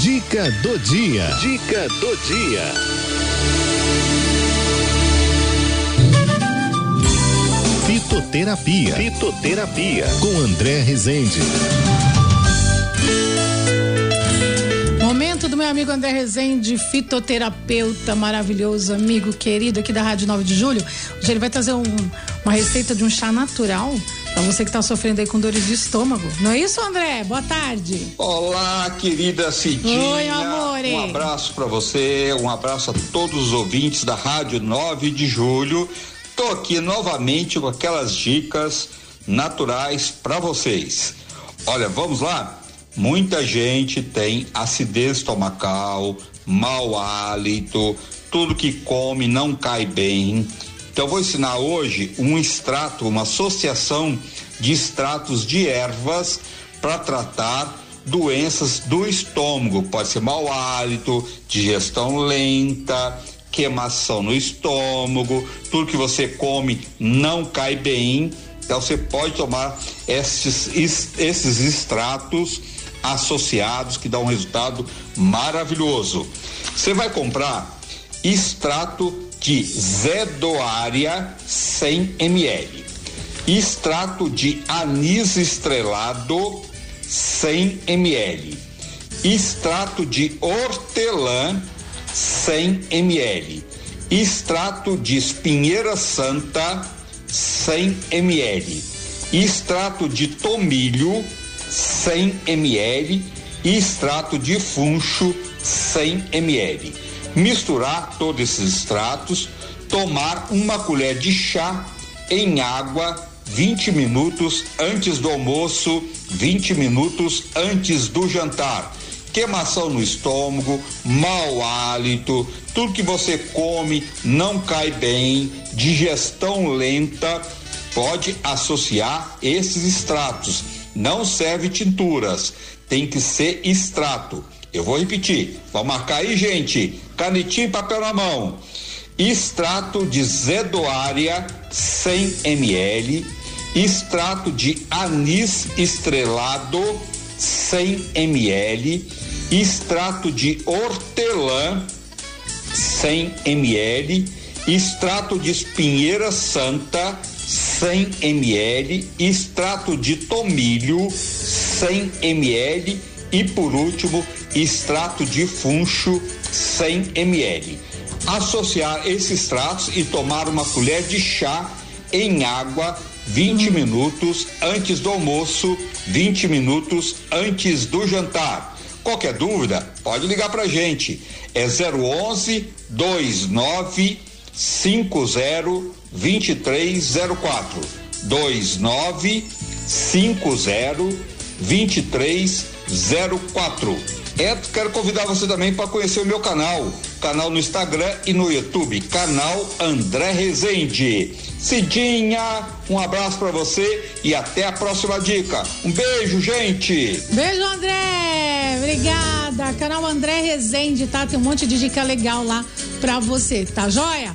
Dica do dia. Dica do dia. Fitoterapia. Fitoterapia. Com André Rezende. Momento do meu amigo André Rezende, fitoterapeuta maravilhoso, amigo querido aqui da Rádio 9 de Julho. Hoje ele vai trazer um, uma receita de um chá natural para você que está sofrendo aí com dores de estômago. Não é isso, André? Boa tarde. Olá, querida Cidinha. Oi, amor. Um abraço para você, um abraço a todos os ouvintes da Rádio 9 de Julho. Tô aqui novamente com aquelas dicas naturais para vocês. Olha, vamos lá? Muita gente tem acidez estomacal, mau hálito, tudo que come não cai bem. Então, eu vou ensinar hoje um extrato, uma associação de extratos de ervas para tratar doenças do estômago. Pode ser mau hálito, digestão lenta, queimação no estômago, tudo que você come não cai bem. Então você pode tomar esses, esses extratos associados que dá um resultado maravilhoso. Você vai comprar extrato de zedoária 100 ml, extrato de anis estrelado 100 ml, extrato de hortelã 100 ml. Extrato de espinheira santa 100 ml. Extrato de tomilho 100 ml. Extrato de funcho 100 ml. Misturar todos esses extratos, tomar uma colher de chá em água 20 minutos antes do almoço, 20 minutos antes do jantar queimação no estômago, mau hálito, tudo que você come não cai bem, digestão lenta, pode associar esses extratos. Não serve tinturas, tem que ser extrato. Eu vou repetir, vamos marcar aí, gente. Canetinha e papel na mão. Extrato de zedoária 100 ml, extrato de anis estrelado 100 ml, extrato de hortelã 100 ml, extrato de espinheira santa 100 ml, extrato de tomilho 100 ml e por último, extrato de funcho 100 ml. Associar esses extratos e tomar uma colher de chá em água 20 minutos antes do almoço, 20 minutos antes do jantar. Qualquer dúvida, pode ligar pra gente. É 011 29 50 2304. 29 50 2304. É, quero convidar você também para conhecer o meu canal, canal no Instagram e no YouTube, canal André Rezende. Cidinha, um abraço para você e até a próxima dica. Um beijo, gente. Beijo, André. Obrigada. Canal André Rezende, tá? Tem um monte de dica legal lá para você, tá joia?